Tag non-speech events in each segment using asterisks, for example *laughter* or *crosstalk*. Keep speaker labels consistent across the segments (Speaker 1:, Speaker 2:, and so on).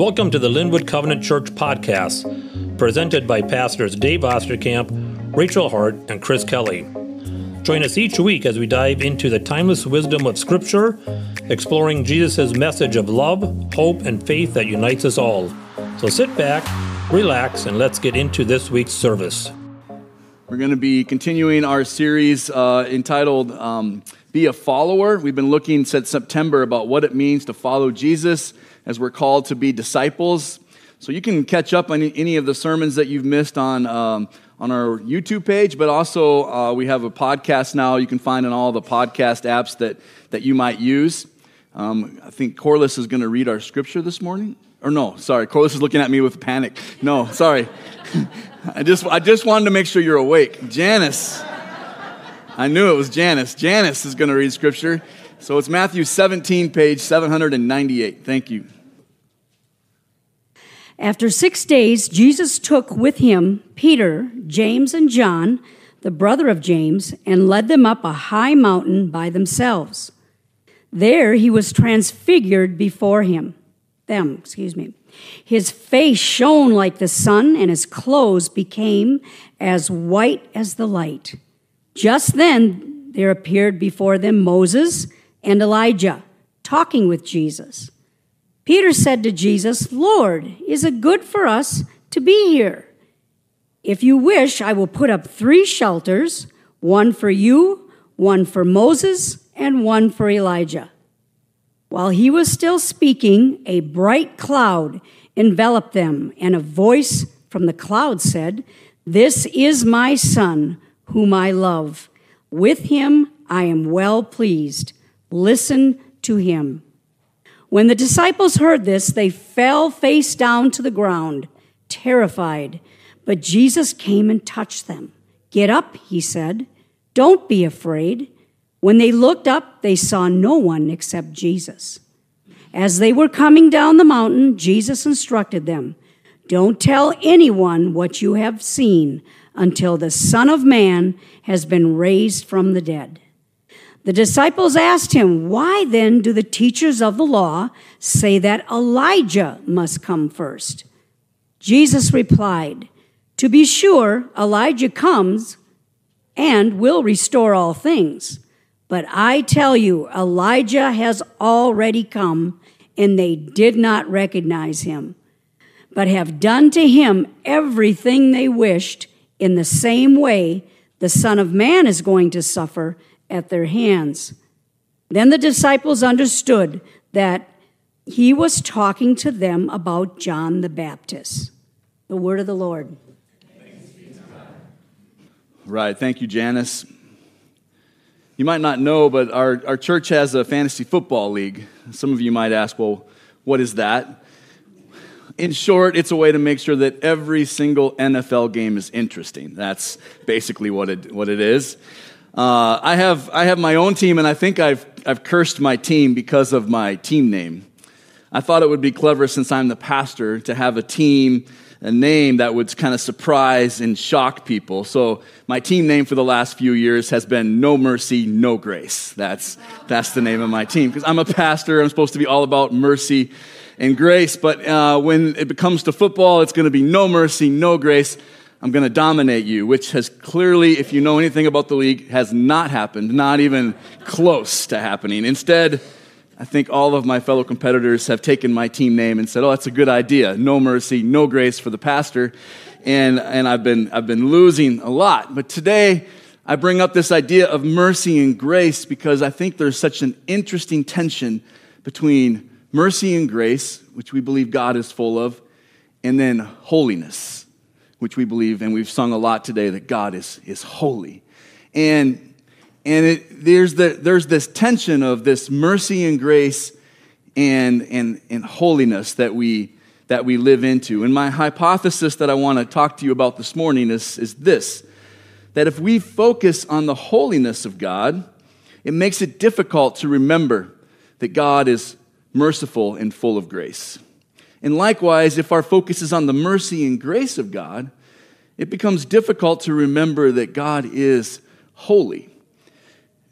Speaker 1: Welcome to the Linwood Covenant Church podcast, presented by pastors Dave Ostercamp, Rachel Hart, and Chris Kelly. Join us each week as we dive into the timeless wisdom of Scripture, exploring Jesus' message of love, hope, and faith that unites us all. So sit back, relax, and let's get into this week's service.
Speaker 2: We're going to be continuing our series uh, entitled um, Be a Follower. We've been looking since September about what it means to follow Jesus as we're called to be disciples. So you can catch up on any of the sermons that you've missed on, um, on our YouTube page, but also uh, we have a podcast now you can find in all the podcast apps that, that you might use. Um, I think Corliss is going to read our scripture this morning. Or no, sorry, Corliss is looking at me with panic. No, sorry. *laughs* I just, I just wanted to make sure you're awake. Janice. I knew it was Janice. Janice is going to read scripture. So it's Matthew 17, page 798. Thank you.
Speaker 3: After six days, Jesus took with him Peter, James, and John, the brother of James, and led them up a high mountain by themselves. There he was transfigured before him, them, excuse me. His face shone like the sun, and his clothes became as white as the light. Just then there appeared before them Moses and Elijah talking with Jesus. Peter said to Jesus, Lord, is it good for us to be here? If you wish, I will put up three shelters one for you, one for Moses, and one for Elijah. While he was still speaking, a bright cloud enveloped them, and a voice from the cloud said, This is my son, whom I love. With him I am well pleased. Listen to him. When the disciples heard this, they fell face down to the ground, terrified. But Jesus came and touched them. Get up, he said. Don't be afraid. When they looked up, they saw no one except Jesus. As they were coming down the mountain, Jesus instructed them Don't tell anyone what you have seen until the Son of Man has been raised from the dead. The disciples asked him, Why then do the teachers of the law say that Elijah must come first? Jesus replied, To be sure, Elijah comes and will restore all things. But I tell you, Elijah has already come, and they did not recognize him, but have done to him everything they wished. In the same way, the Son of Man is going to suffer at their hands. Then the disciples understood that he was talking to them about John the Baptist. The word of the Lord.
Speaker 2: Right. Thank you, Janice. You might not know, but our, our church has a fantasy football league. Some of you might ask, well, what is that? In short, it's a way to make sure that every single NFL game is interesting. That's basically what it, what it is. Uh, I, have, I have my own team, and I think I've, I've cursed my team because of my team name. I thought it would be clever, since I'm the pastor, to have a team, a name that would kind of surprise and shock people. So my team name for the last few years has been No Mercy, No Grace. That's, that's the name of my team. Because I'm a pastor, I'm supposed to be all about mercy and grace. But uh, when it comes to football, it's going to be no mercy, no grace. I'm going to dominate you, which has clearly, if you know anything about the league, has not happened, not even close to happening. Instead, I think all of my fellow competitors have taken my team name and said, oh, that's a good idea. No mercy, no grace for the pastor. And, and I've, been, I've been losing a lot. But today, I bring up this idea of mercy and grace because I think there's such an interesting tension between mercy and grace, which we believe God is full of, and then holiness which we believe, and we've sung a lot today, that God is, is holy. And, and it, there's, the, there's this tension of this mercy and grace and, and, and holiness that we, that we live into. And my hypothesis that I want to talk to you about this morning is, is this that if we focus on the holiness of God, it makes it difficult to remember that God is merciful and full of grace. And likewise, if our focus is on the mercy and grace of God, it becomes difficult to remember that God is holy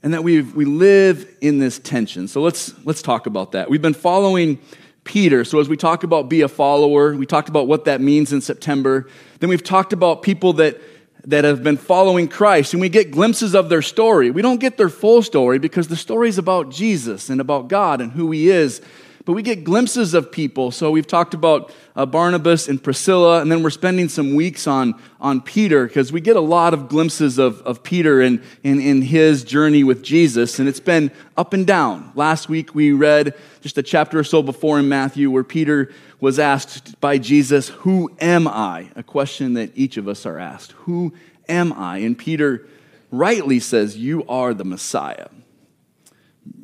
Speaker 2: and that we we live in this tension. So let's, let's talk about that. We've been following Peter. So, as we talk about be a follower, we talked about what that means in September. Then we've talked about people that, that have been following Christ, and we get glimpses of their story. We don't get their full story because the story is about Jesus and about God and who He is but we get glimpses of people. So we've talked about uh, Barnabas and Priscilla, and then we're spending some weeks on, on Peter because we get a lot of glimpses of, of Peter and in, in his journey with Jesus, and it's been up and down. Last week we read just a chapter or so before in Matthew where Peter was asked by Jesus, Who am I? A question that each of us are asked. Who am I? And Peter rightly says, You are the Messiah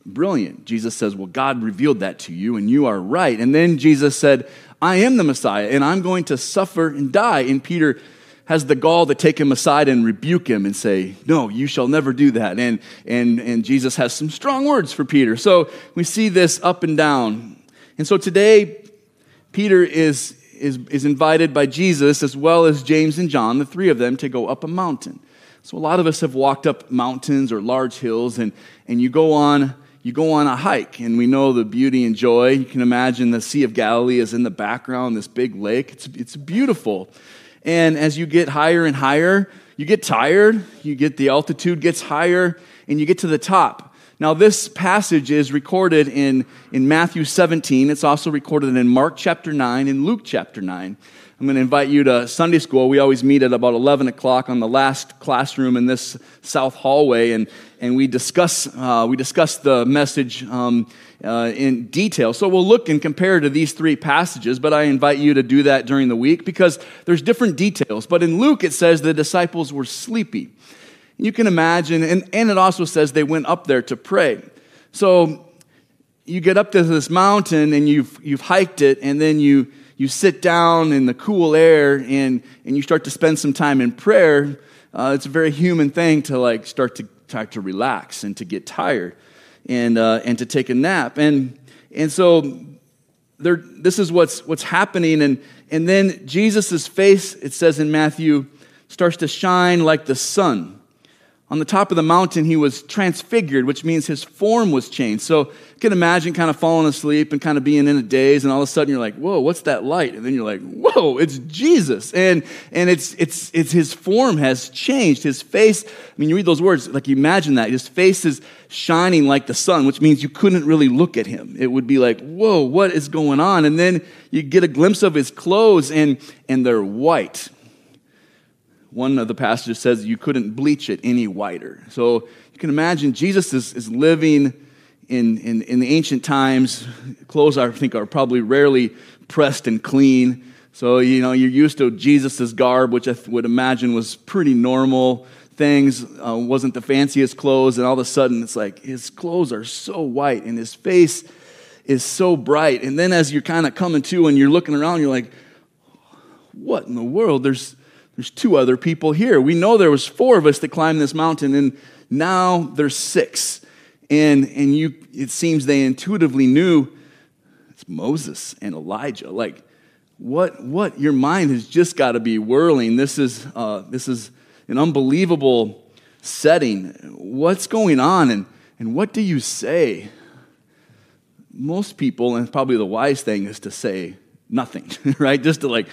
Speaker 2: brilliant. Jesus says, Well, God revealed that to you, and you are right. And then Jesus said, I am the Messiah, and I'm going to suffer and die. And Peter has the gall to take him aside and rebuke him and say, No, you shall never do that. And, and, and Jesus has some strong words for Peter. So we see this up and down. And so today, Peter is, is, is invited by Jesus, as well as James and John, the three of them, to go up a mountain. So a lot of us have walked up mountains or large hills, and, and you go on you go on a hike, and we know the beauty and joy. You can imagine the Sea of Galilee is in the background, this big lake. It's, it's beautiful. And as you get higher and higher, you get tired, you get the altitude gets higher, and you get to the top. Now, this passage is recorded in, in Matthew 17. It's also recorded in Mark chapter 9 and Luke chapter 9. I'm going to invite you to Sunday school. We always meet at about 11 o'clock on the last classroom in this south hallway, and, and we, discuss, uh, we discuss the message um, uh, in detail. So we'll look and compare to these three passages, but I invite you to do that during the week because there's different details. But in Luke, it says the disciples were sleepy. You can imagine, and, and it also says they went up there to pray. So you get up to this mountain and you've, you've hiked it, and then you you sit down in the cool air and, and you start to spend some time in prayer, uh, it's a very human thing to like start to start to relax and to get tired and, uh, and to take a nap. And, and so there, this is what's, what's happening. And, and then Jesus' face, it says in Matthew, starts to shine like the sun. On the top of the mountain, he was transfigured, which means his form was changed. So you can imagine kind of falling asleep and kind of being in a daze, and all of a sudden you're like, whoa, what's that light? And then you're like, whoa, it's Jesus. And, and it's, it's, it's his form has changed. His face, I mean, you read those words, like you imagine that. His face is shining like the sun, which means you couldn't really look at him. It would be like, whoa, what is going on? And then you get a glimpse of his clothes, and, and they're white one of the passages says you couldn't bleach it any whiter. So you can imagine Jesus is, is living in, in, in the ancient times. Clothes, I think, are probably rarely pressed and clean. So, you know, you're used to Jesus' garb, which I would imagine was pretty normal things, uh, wasn't the fanciest clothes, and all of a sudden it's like his clothes are so white and his face is so bright. And then as you're kind of coming to and you're looking around, you're like, what in the world? There's there's two other people here. We know there was four of us that climbed this mountain, and now there's six. And, and you, it seems they intuitively knew it's Moses and Elijah. Like, what, what? Your mind has just got to be whirling. This is, uh, this is an unbelievable setting. What's going on, and, and what do you say? Most people, and probably the wise thing is to say nothing, *laughs* right? Just to like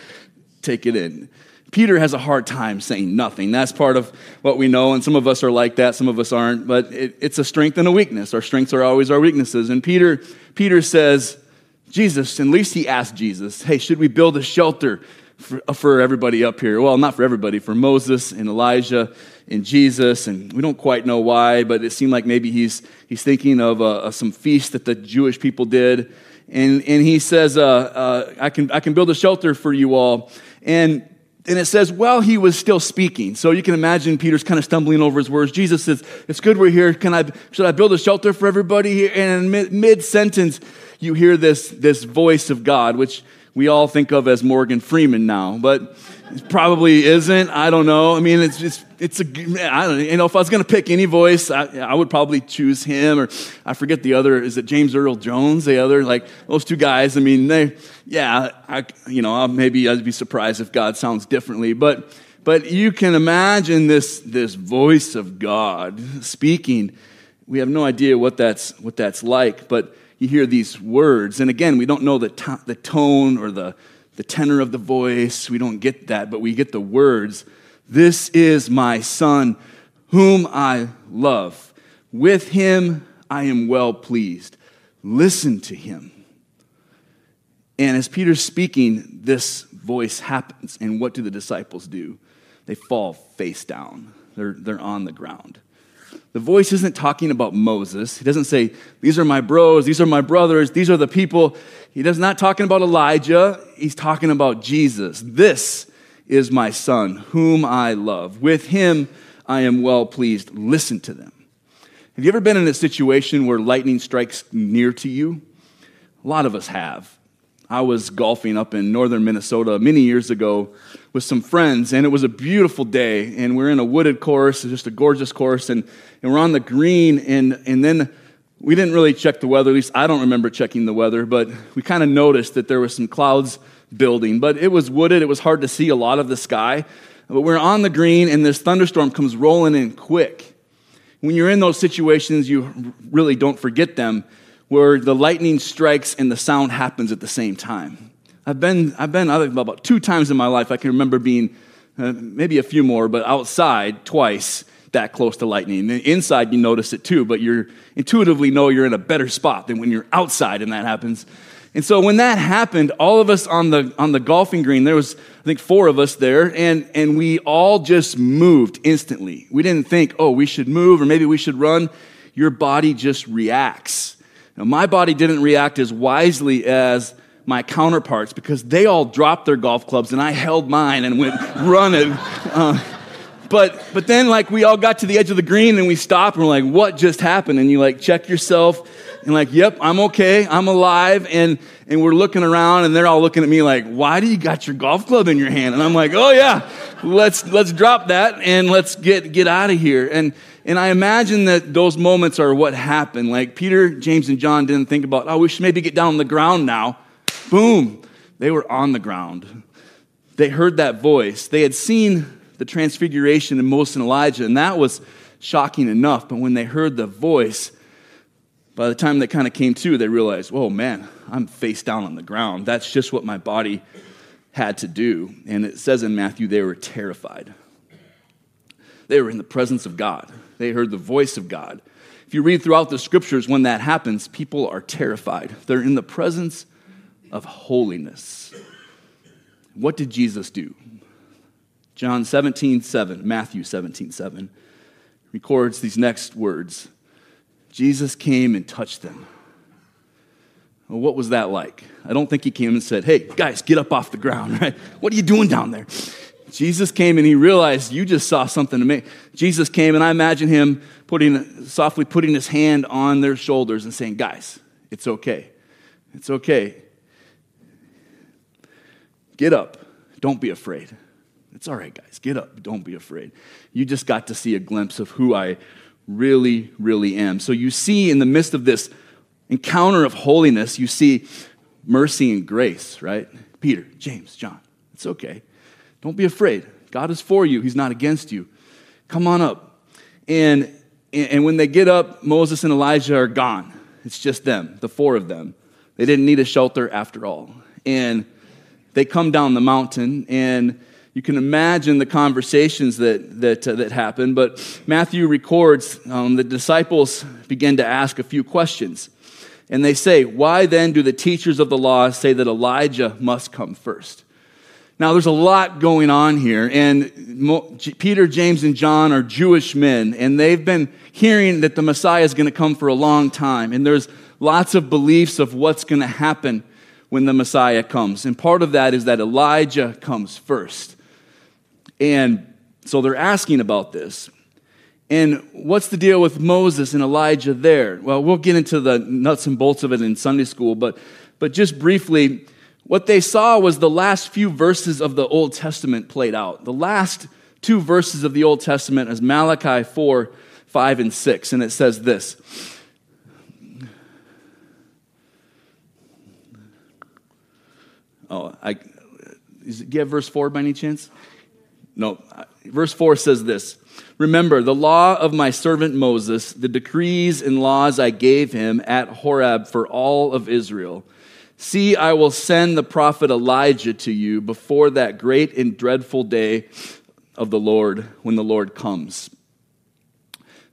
Speaker 2: take it in. Peter has a hard time saying nothing. That's part of what we know, and some of us are like that, some of us aren't, but it, it's a strength and a weakness. Our strengths are always our weaknesses. And Peter, Peter says, Jesus, at least he asked Jesus, hey, should we build a shelter for, for everybody up here? Well, not for everybody, for Moses and Elijah and Jesus, and we don't quite know why, but it seemed like maybe he's, he's thinking of uh, some feast that the Jewish people did. And, and he says, uh, uh, I, can, I can build a shelter for you all. And and it says, while he was still speaking. So you can imagine Peter's kind of stumbling over his words. Jesus says, It's good we're here. Can I, should I build a shelter for everybody here? And in mid sentence, you hear this, this voice of God, which we all think of as Morgan Freeman now, but probably isn't. I don't know. I mean, it's just, it's a I don't you know if I was going to pick any voice, I, I, would probably choose him or I forget the other. Is it James Earl Jones? The other like those two guys. I mean, they yeah. I you know maybe I'd be surprised if God sounds differently, but but you can imagine this this voice of God speaking. We have no idea what that's what that's like, but you hear these words. And again, we don't know the, the tone or the, the tenor of the voice. We don't get that, but we get the words. This is my son, whom I love. With him I am well pleased. Listen to him. And as Peter's speaking, this voice happens. And what do the disciples do? They fall face down, they're, they're on the ground. The voice isn't talking about Moses. He doesn't say, These are my bros, these are my brothers, these are the people. He does not talking about Elijah. He's talking about Jesus. This is my son, whom I love. With him I am well pleased. Listen to them. Have you ever been in a situation where lightning strikes near to you? A lot of us have. I was golfing up in northern Minnesota many years ago with some friends, and it was a beautiful day. And we're in a wooded course, just a gorgeous course, and, and we're on the green. And, and then we didn't really check the weather, at least I don't remember checking the weather, but we kind of noticed that there was some clouds building. But it was wooded, it was hard to see a lot of the sky. But we're on the green, and this thunderstorm comes rolling in quick. When you're in those situations, you really don't forget them where the lightning strikes and the sound happens at the same time. I've been, I've been about two times in my life, I can remember being uh, maybe a few more, but outside twice that close to lightning. And inside, you notice it too, but you intuitively know you're in a better spot than when you're outside and that happens. And so when that happened, all of us on the, on the golfing green, there was, I think, four of us there, and, and we all just moved instantly. We didn't think, oh, we should move or maybe we should run. Your body just reacts. Now, my body didn't react as wisely as my counterparts because they all dropped their golf clubs and I held mine and went running. *laughs* Uh, but, but then, like, we all got to the edge of the green and we stopped and we're like, what just happened? And you, like, check yourself and, like, yep, I'm okay, I'm alive. And, and we're looking around and they're all looking at me like, why do you got your golf club in your hand? And I'm like, oh, yeah, let's, let's drop that and let's get, get out of here. And, and I imagine that those moments are what happened. Like Peter, James, and John didn't think about, oh, we should maybe get down on the ground now. Boom. They were on the ground. They heard that voice. They had seen the transfiguration in Moses and Elijah, and that was shocking enough. But when they heard the voice, by the time they kind of came to, they realized, whoa, man, I'm face down on the ground. That's just what my body had to do. And it says in Matthew, they were terrified. They were in the presence of God. They heard the voice of God. If you read throughout the scriptures, when that happens, people are terrified. They're in the presence of holiness. What did Jesus do? John 17, 7, Matthew 17, 7 records these next words Jesus came and touched them. Well, what was that like? I don't think he came and said, Hey, guys, get up off the ground, *laughs* right? What are you doing down there? Jesus came and he realized you just saw something to me. Jesus came and I imagine him putting softly putting his hand on their shoulders and saying, "Guys, it's okay. It's okay. Get up. Don't be afraid. It's all right, guys. Get up. Don't be afraid. You just got to see a glimpse of who I really, really am. So you see in the midst of this encounter of holiness, you see mercy and grace, right? Peter, James, John. It's okay. Don't be afraid. God is for you, He's not against you. Come on up. And, and when they get up, Moses and Elijah are gone. It's just them, the four of them. They didn't need a shelter after all. And they come down the mountain, and you can imagine the conversations that, that, uh, that happen. But Matthew records um, the disciples begin to ask a few questions. And they say, Why then do the teachers of the law say that Elijah must come first? Now, there's a lot going on here, and Peter, James, and John are Jewish men, and they've been hearing that the Messiah is going to come for a long time, and there's lots of beliefs of what's going to happen when the Messiah comes. And part of that is that Elijah comes first. And so they're asking about this. And what's the deal with Moses and Elijah there? Well, we'll get into the nuts and bolts of it in Sunday school, but, but just briefly, what they saw was the last few verses of the Old Testament played out. The last two verses of the Old Testament is Malachi 4, 5, and 6. And it says this Oh, I, is, do you have verse 4 by any chance? no, verse 4 says this Remember the law of my servant Moses, the decrees and laws I gave him at Horeb for all of Israel. See, I will send the prophet Elijah to you before that great and dreadful day of the Lord when the Lord comes.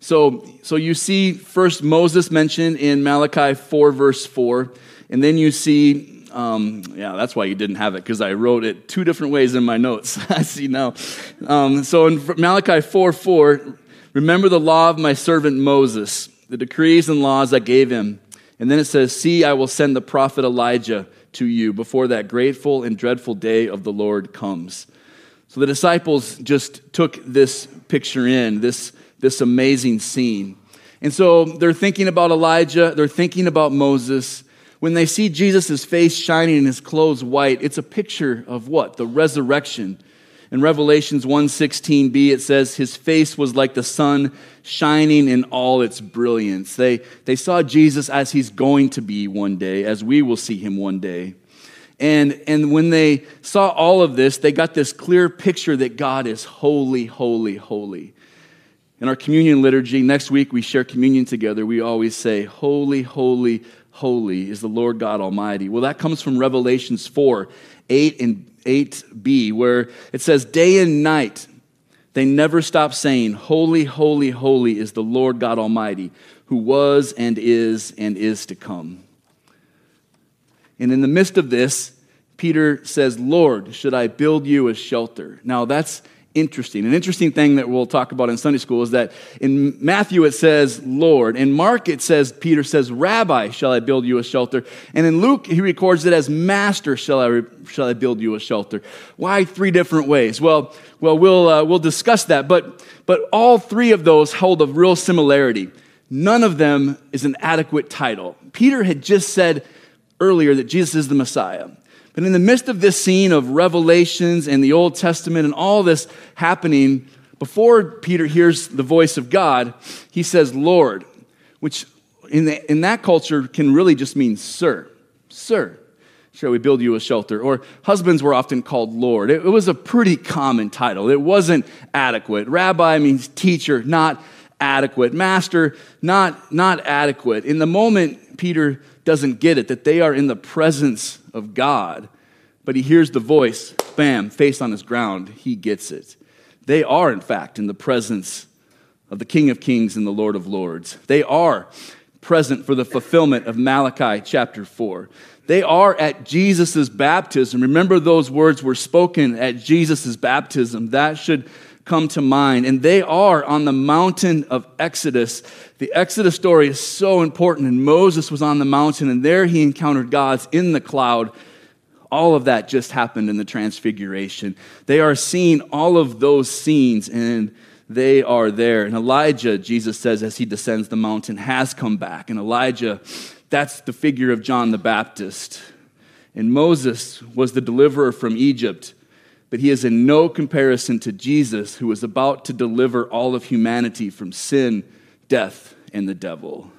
Speaker 2: So, so you see first Moses mentioned in Malachi 4, verse 4, and then you see, um, yeah, that's why you didn't have it, because I wrote it two different ways in my notes. *laughs* I see now. Um, so in Malachi 4, 4, remember the law of my servant Moses, the decrees and laws I gave him and then it says, See, I will send the prophet Elijah to you before that grateful and dreadful day of the Lord comes. So the disciples just took this picture in, this, this amazing scene. And so they're thinking about Elijah, they're thinking about Moses. When they see Jesus' face shining and his clothes white, it's a picture of what? The resurrection in Revelations 1:16b it says his face was like the sun shining in all its brilliance. They they saw Jesus as he's going to be one day, as we will see him one day. And, and when they saw all of this, they got this clear picture that God is holy, holy, holy. In our communion liturgy, next week we share communion together. We always say, Holy, holy, holy is the Lord God Almighty. Well, that comes from Revelations 4 8 and 8b, where it says, Day and night, they never stop saying, Holy, holy, holy is the Lord God Almighty, who was and is and is to come. And in the midst of this, Peter says, Lord, should I build you a shelter? Now, that's interesting. An interesting thing that we'll talk about in Sunday school is that in Matthew it says Lord. In Mark it says, Peter says, Rabbi, shall I build you a shelter? And in Luke he records it as Master, shall I, shall I build you a shelter? Why three different ways? Well, well we'll, uh, we'll discuss that. But, but all three of those hold a real similarity. None of them is an adequate title. Peter had just said earlier that Jesus is the Messiah. But in the midst of this scene of revelations and the Old Testament and all this happening, before Peter hears the voice of God, he says, Lord, which in, the, in that culture can really just mean sir. Sir, shall we build you a shelter? Or husbands were often called Lord. It, it was a pretty common title, it wasn't adequate. Rabbi means teacher, not adequate. Master, not, not adequate. In the moment, Peter doesn't get it, that they are in the presence of God, but he hears the voice, bam, face on his ground. He gets it. They are, in fact, in the presence of the King of Kings and the Lord of Lords. They are present for the fulfillment of Malachi chapter 4. They are at Jesus' baptism. Remember, those words were spoken at Jesus' baptism. That should come to mind. And they are on the mountain of Exodus. The Exodus story is so important. And Moses was on the mountain, and there he encountered God's in the cloud. All of that just happened in the transfiguration. They are seeing all of those scenes, and they are there. And Elijah, Jesus says, as he descends the mountain, has come back. And Elijah, that's the figure of John the Baptist. And Moses was the deliverer from Egypt but he is in no comparison to Jesus, who is about to deliver all of humanity from sin, death, and the devil.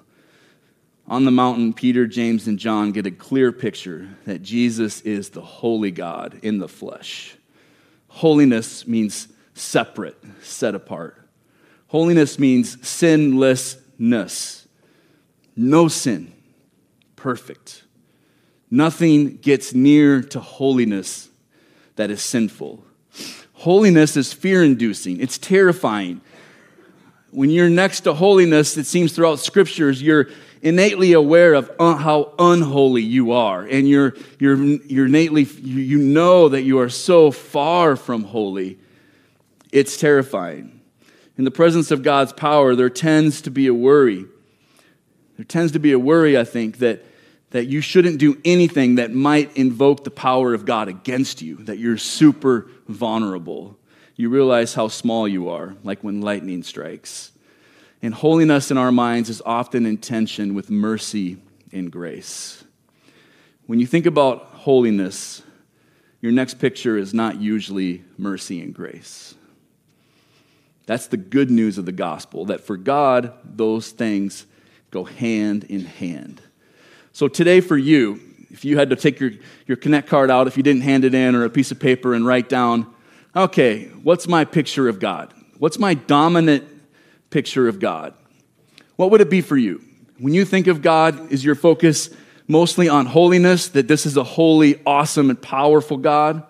Speaker 2: On the mountain, Peter, James, and John get a clear picture that Jesus is the holy God in the flesh. Holiness means separate, set apart. Holiness means sinlessness. No sin, perfect. Nothing gets near to holiness that is sinful. Holiness is fear inducing, it's terrifying. When you're next to holiness, it seems throughout scriptures, you're innately aware of un- how unholy you are. And you're, you're, you're innately, you, you know that you are so far from holy. It's terrifying. In the presence of God's power, there tends to be a worry. There tends to be a worry, I think, that that you shouldn't do anything that might invoke the power of God against you, that you're super vulnerable. You realize how small you are, like when lightning strikes. And holiness in our minds is often in tension with mercy and grace. When you think about holiness, your next picture is not usually mercy and grace. That's the good news of the gospel, that for God, those things go hand in hand. So today for you, if you had to take your, your Connect card out, if you didn't hand it in, or a piece of paper and write down Okay, what's my picture of God? What's my dominant picture of God? What would it be for you? When you think of God, is your focus mostly on holiness, that this is a holy, awesome, and powerful God?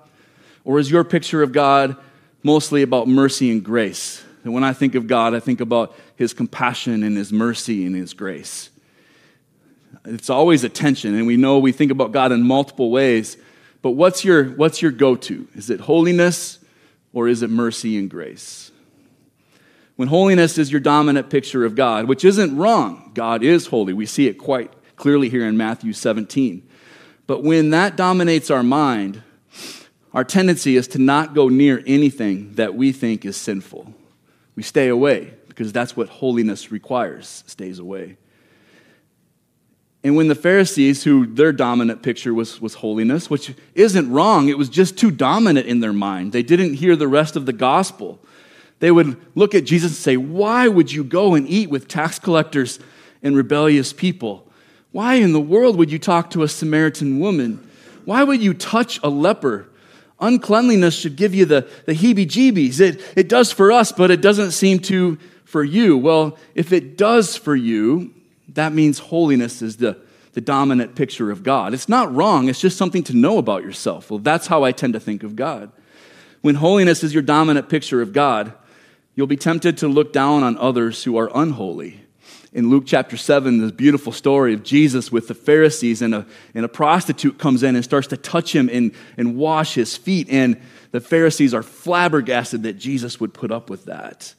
Speaker 2: Or is your picture of God mostly about mercy and grace? And when I think of God, I think about his compassion and his mercy and his grace. It's always a tension, and we know we think about God in multiple ways. But what's your, what's your go to? Is it holiness or is it mercy and grace? When holiness is your dominant picture of God, which isn't wrong, God is holy. We see it quite clearly here in Matthew 17. But when that dominates our mind, our tendency is to not go near anything that we think is sinful. We stay away because that's what holiness requires, stays away. And when the Pharisees, who their dominant picture was, was holiness, which isn't wrong, it was just too dominant in their mind. They didn't hear the rest of the gospel. They would look at Jesus and say, Why would you go and eat with tax collectors and rebellious people? Why in the world would you talk to a Samaritan woman? Why would you touch a leper? Uncleanliness should give you the, the heebie jeebies. It, it does for us, but it doesn't seem to for you. Well, if it does for you, that means holiness is the, the dominant picture of God. It's not wrong, it's just something to know about yourself. Well, that's how I tend to think of God. When holiness is your dominant picture of God, you'll be tempted to look down on others who are unholy. In Luke chapter 7, this beautiful story of Jesus with the Pharisees, and a, and a prostitute comes in and starts to touch him and, and wash his feet. And the Pharisees are flabbergasted that Jesus would put up with that.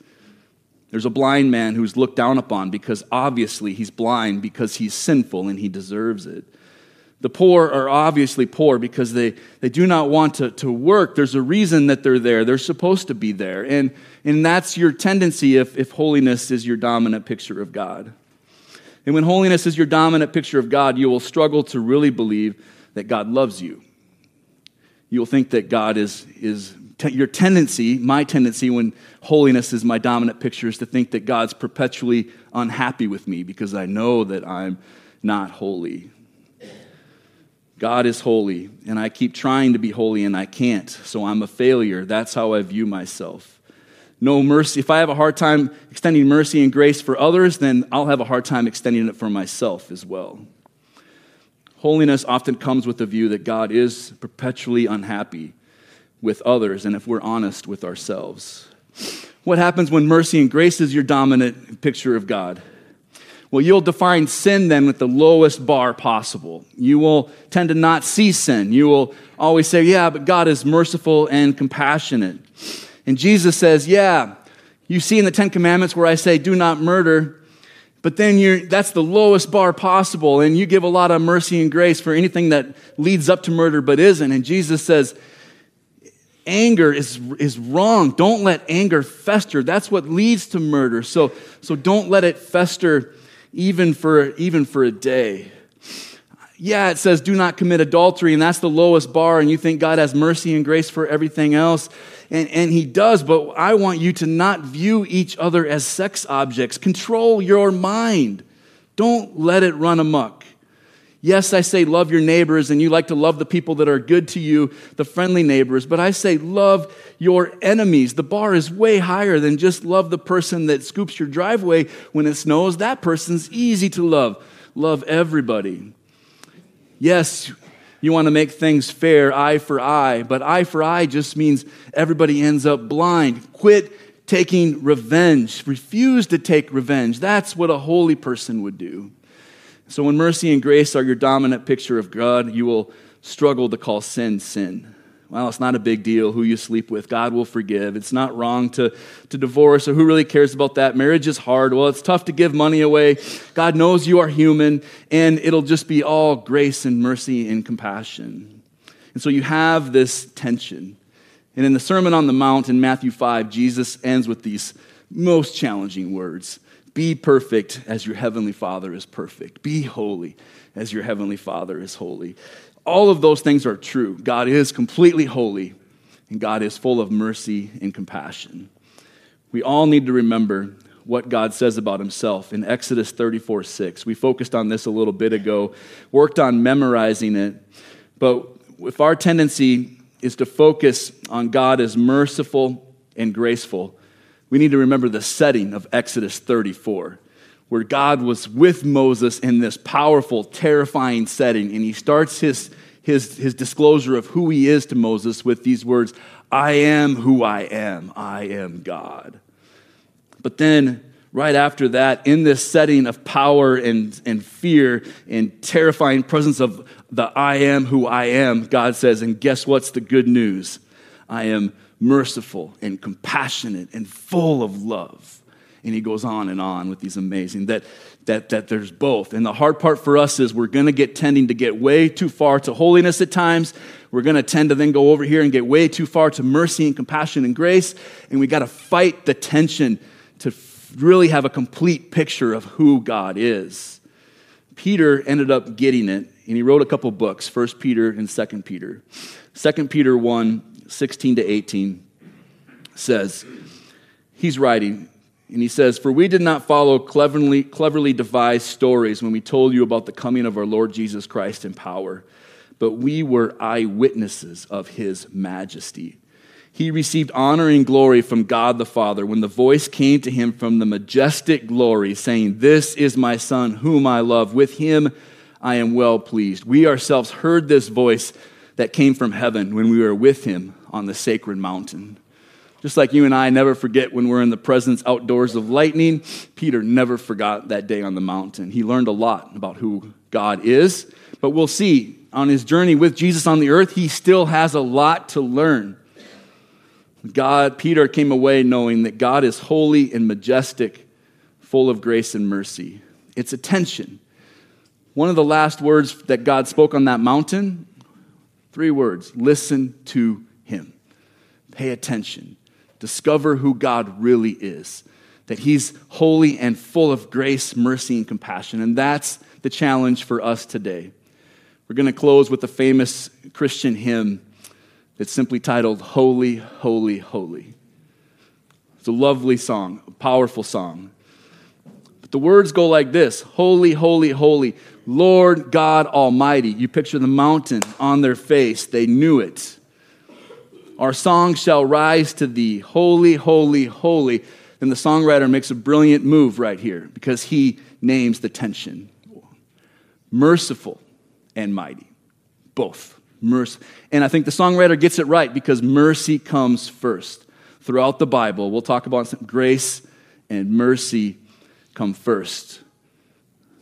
Speaker 2: There's a blind man who's looked down upon because obviously he's blind because he's sinful and he deserves it. The poor are obviously poor because they, they do not want to, to work. There's a reason that they're there. They're supposed to be there. And, and that's your tendency if, if holiness is your dominant picture of God. And when holiness is your dominant picture of God, you will struggle to really believe that God loves you. You'll think that God is, is your tendency, my tendency when holiness is my dominant picture, is to think that God's perpetually unhappy with me because I know that I'm not holy. God is holy, and I keep trying to be holy and I can't, so I'm a failure. That's how I view myself. No mercy. If I have a hard time extending mercy and grace for others, then I'll have a hard time extending it for myself as well. Holiness often comes with the view that God is perpetually unhappy with others and if we're honest with ourselves. What happens when mercy and grace is your dominant picture of God? Well, you'll define sin then with the lowest bar possible. You will tend to not see sin. You will always say, Yeah, but God is merciful and compassionate. And Jesus says, Yeah, you see in the Ten Commandments where I say, Do not murder. But then you're, that's the lowest bar possible, and you give a lot of mercy and grace for anything that leads up to murder but isn't. And Jesus says, anger is, is wrong. Don't let anger fester. That's what leads to murder. So, so don't let it fester even for, even for a day. Yeah, it says do not commit adultery, and that's the lowest bar, and you think God has mercy and grace for everything else. And, and He does, but I want you to not view each other as sex objects. Control your mind. Don't let it run amok. Yes, I say love your neighbors, and you like to love the people that are good to you, the friendly neighbors, but I say love your enemies. The bar is way higher than just love the person that scoops your driveway when it snows. That person's easy to love. Love everybody. Yes, you want to make things fair, eye for eye, but eye for eye just means everybody ends up blind. Quit taking revenge. Refuse to take revenge. That's what a holy person would do. So, when mercy and grace are your dominant picture of God, you will struggle to call sin sin. Well, it's not a big deal who you sleep with. God will forgive. It's not wrong to, to divorce, or who really cares about that? Marriage is hard. Well, it's tough to give money away. God knows you are human, and it'll just be all grace and mercy and compassion. And so you have this tension. And in the Sermon on the Mount in Matthew 5, Jesus ends with these most challenging words be perfect as your heavenly Father is perfect. Be holy as your heavenly Father is holy. All of those things are true. God is completely holy, and God is full of mercy and compassion. We all need to remember what God says about himself in Exodus 34 6. We focused on this a little bit ago, worked on memorizing it. But if our tendency is to focus on God as merciful and graceful, we need to remember the setting of Exodus 34, where God was with Moses in this powerful, terrifying setting, and he starts his, his, his disclosure of who he is to Moses with these words I am who I am, I am God. But then, right after that, in this setting of power and, and fear and terrifying presence of the I am who I am, God says, and guess what's the good news? I am merciful and compassionate and full of love. And he goes on and on with these amazing that that that there's both. And the hard part for us is we're going to get tending to get way too far to holiness at times. We're going to tend to then go over here and get way too far to mercy and compassion and grace, and we got to fight the tension to really have a complete picture of who God is. Peter ended up getting it, and he wrote a couple books, First Peter and Second Peter. Second Peter 1 16 to 18 says, he's writing, and he says, For we did not follow cleverly, cleverly devised stories when we told you about the coming of our Lord Jesus Christ in power, but we were eyewitnesses of his majesty. He received honor and glory from God the Father when the voice came to him from the majestic glory, saying, This is my Son, whom I love. With him I am well pleased. We ourselves heard this voice that came from heaven when we were with him on the sacred mountain. Just like you and I never forget when we're in the presence outdoors of lightning, Peter never forgot that day on the mountain. He learned a lot about who God is, but we'll see on his journey with Jesus on the earth, he still has a lot to learn. God, Peter came away knowing that God is holy and majestic, full of grace and mercy. It's a tension. One of the last words that God spoke on that mountain, three words listen to. Pay attention. Discover who God really is. That he's holy and full of grace, mercy, and compassion. And that's the challenge for us today. We're going to close with a famous Christian hymn that's simply titled Holy, Holy, Holy. It's a lovely song, a powerful song. But the words go like this Holy, Holy, Holy, Lord God Almighty. You picture the mountain on their face, they knew it. Our song shall rise to thee, holy, holy, holy. And the songwriter makes a brilliant move right here because he names the tension merciful and mighty. Both. Mercy. And I think the songwriter gets it right because mercy comes first. Throughout the Bible, we'll talk about grace and mercy come first.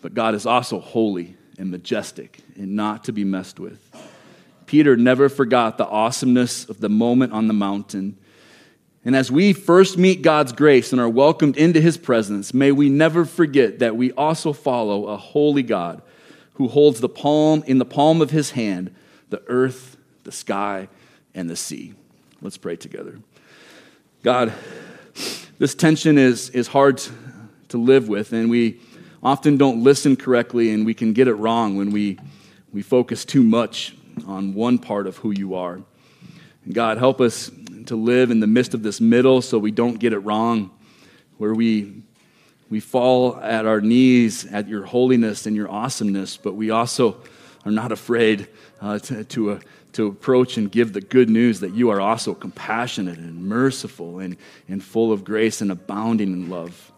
Speaker 2: But God is also holy and majestic and not to be messed with. Peter never forgot the awesomeness of the moment on the mountain. And as we first meet God's grace and are welcomed into his presence, may we never forget that we also follow a holy God who holds the palm in the palm of his hand the earth, the sky, and the sea. Let's pray together. God, this tension is, is hard to live with, and we often don't listen correctly, and we can get it wrong when we, we focus too much on one part of who you are. And God, help us to live in the midst of this middle so we don't get it wrong, where we, we fall at our knees at your holiness and your awesomeness, but we also are not afraid uh, to, to, uh, to approach and give the good news that you are also compassionate and merciful and, and full of grace and abounding in love.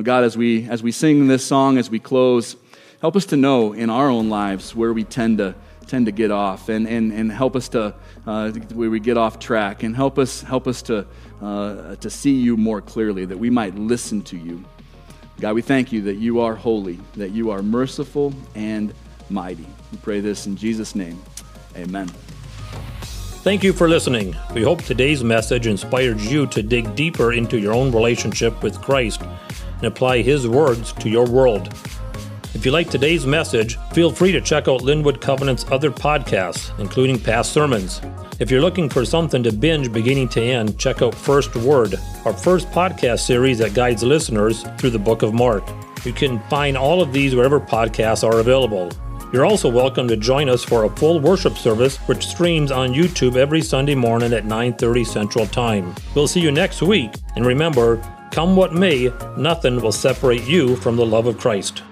Speaker 2: God, as we, as we sing this song, as we close, help us to know in our own lives where we tend to tend to get off and, and, and help us to uh, where we get off track and help us help us to uh, to see you more clearly that we might listen to you god we thank you that you are holy that you are merciful and mighty we pray this in jesus name amen
Speaker 1: Thank you for listening. We hope today's message inspired you to dig deeper into your own relationship with Christ and apply His words to your world. If you like today's message, feel free to check out Linwood Covenant's other podcasts, including past sermons. If you're looking for something to binge beginning to end, check out First Word, our first podcast series that guides listeners through the book of Mark. You can find all of these wherever podcasts are available. You're also welcome to join us for a full worship service which streams on YouTube every Sunday morning at 9:30 Central Time. We'll see you next week and remember, come what may, nothing will separate you from the love of Christ.